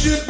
should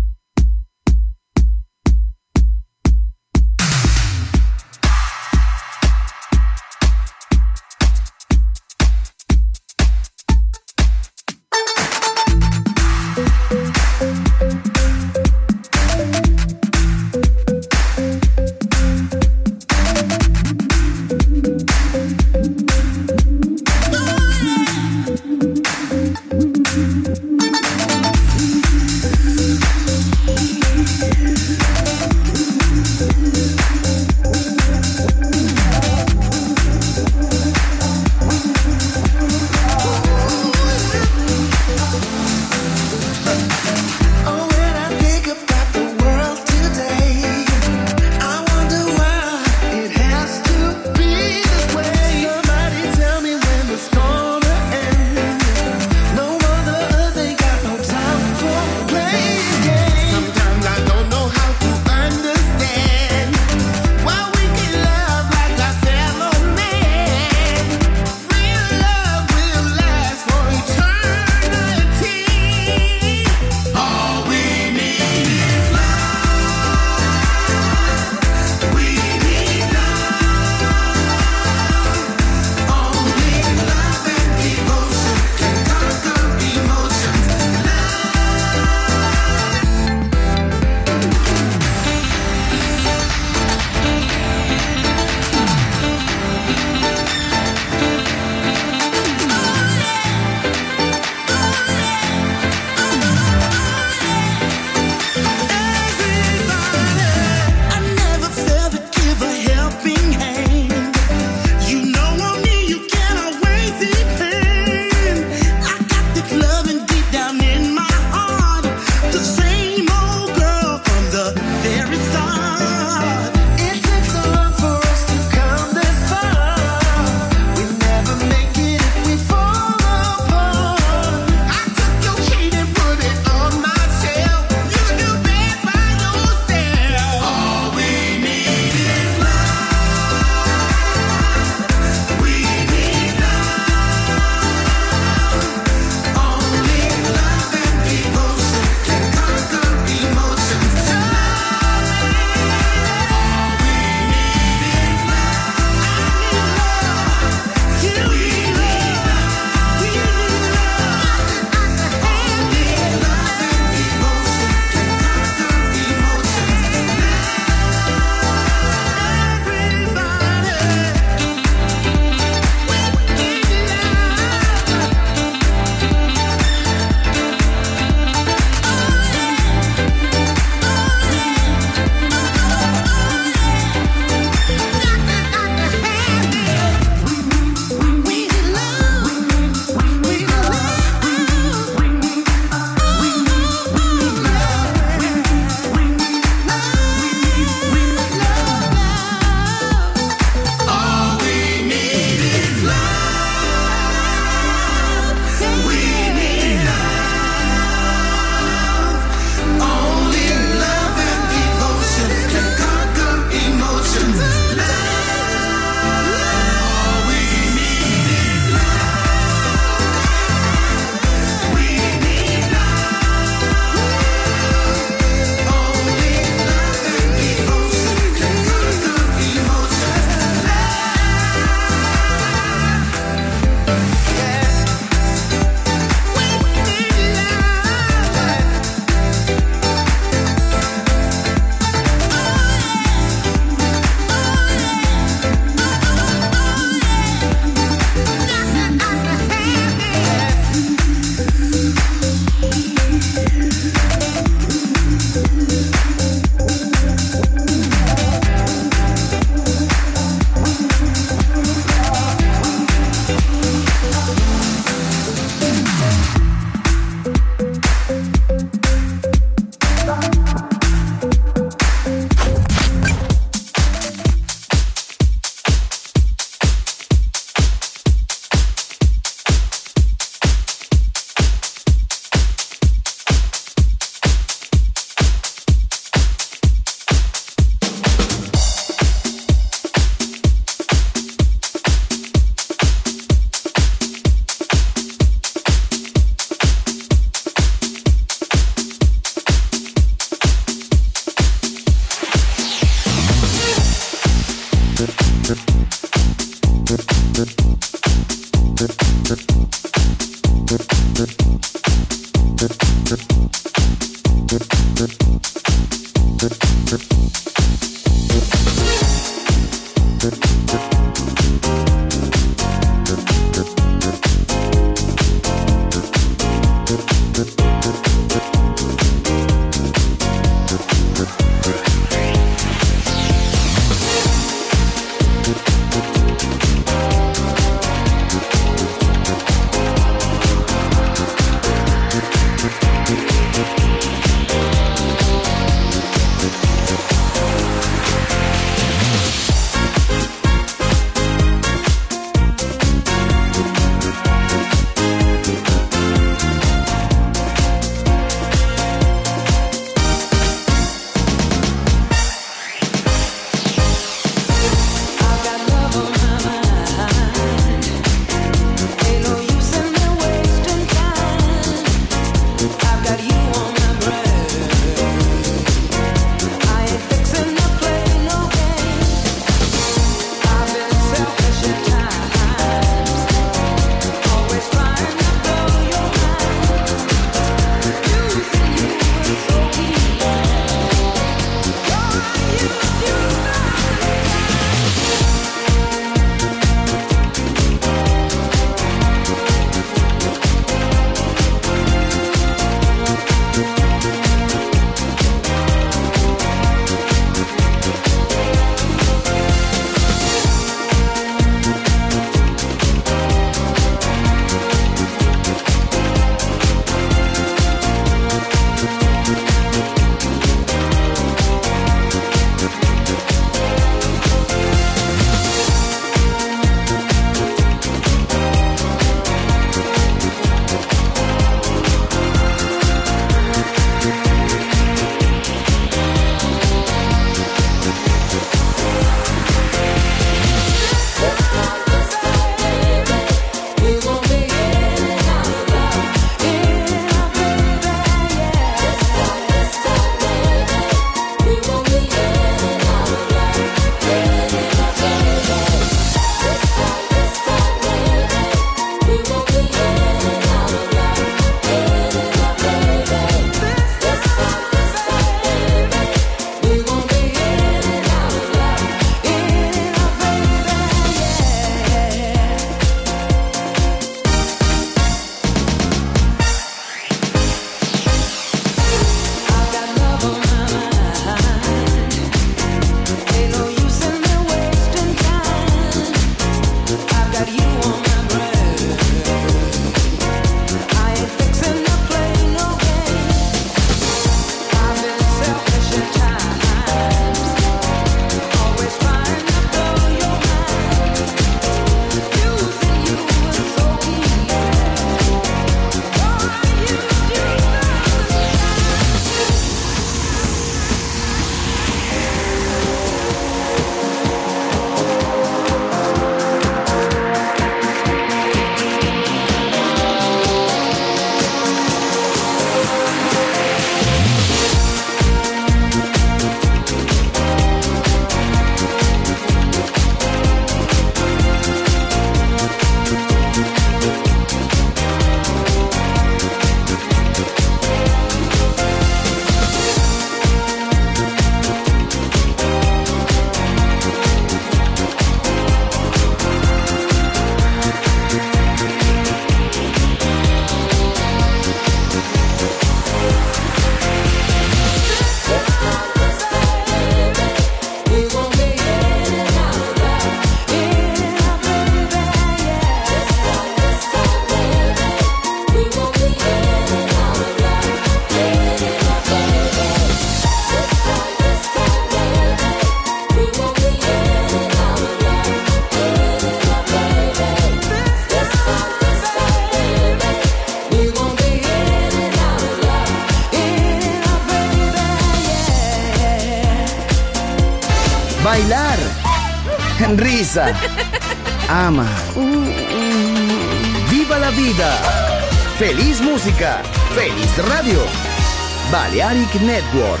Network.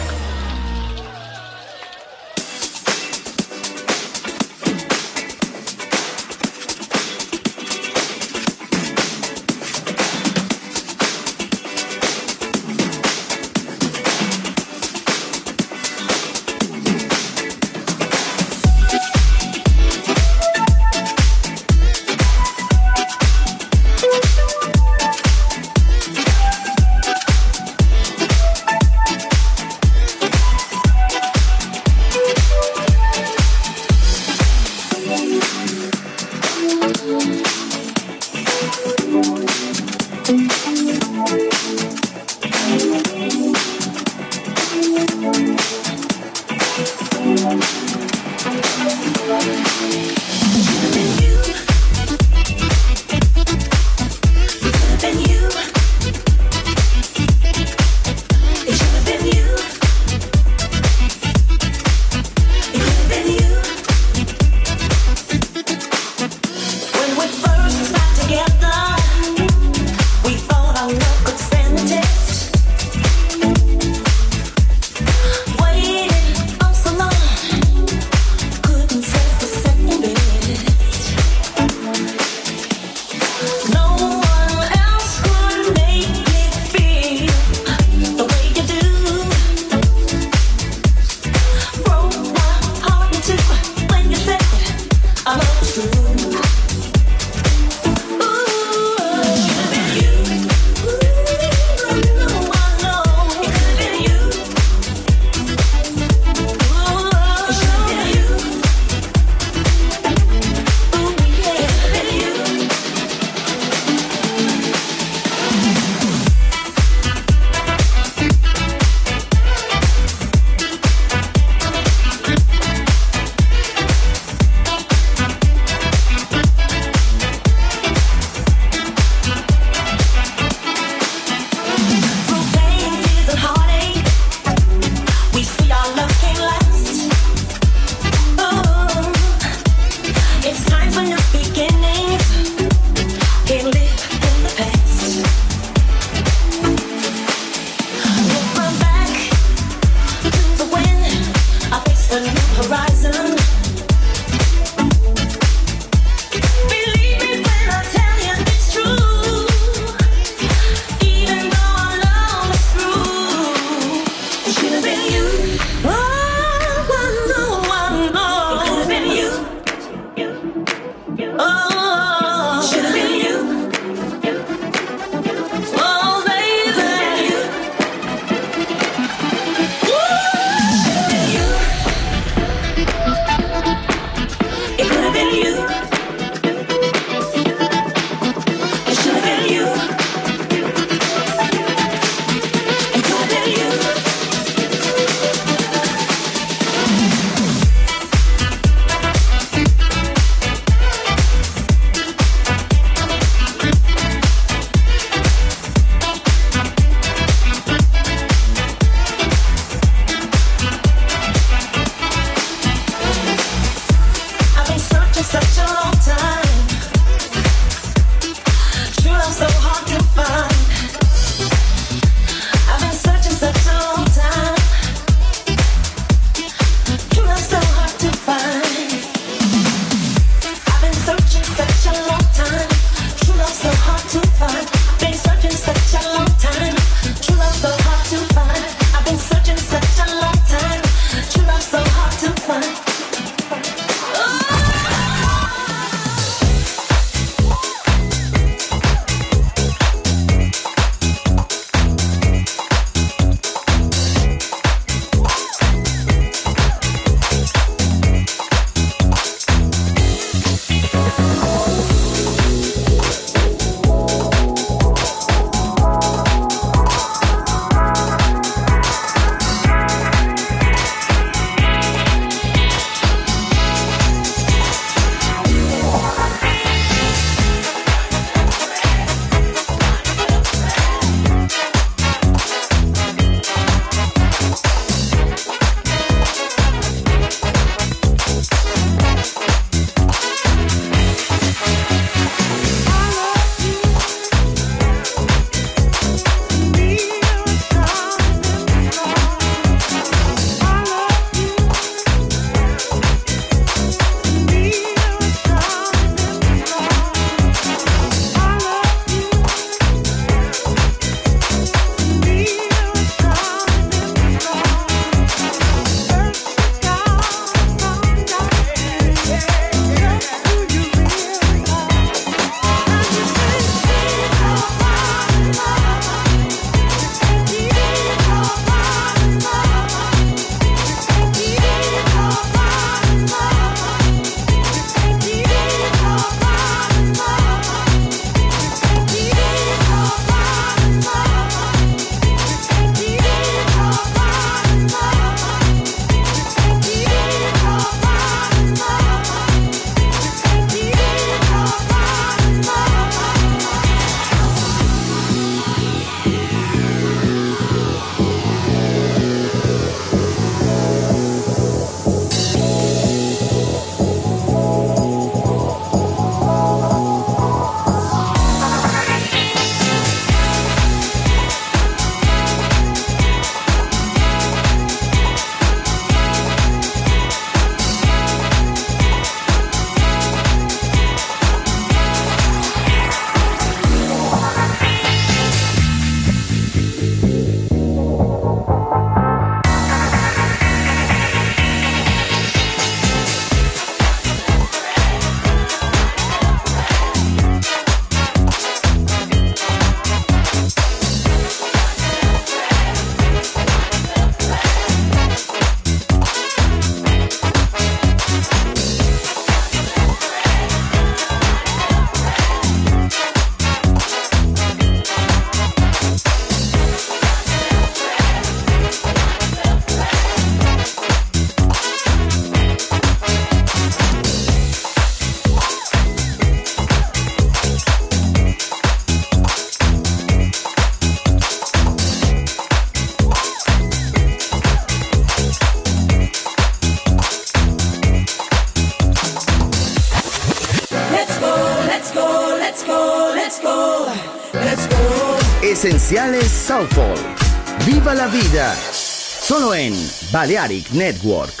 Let's go, let's. Esenciales Soulful. Viva la vida. Solo en Balearic Network.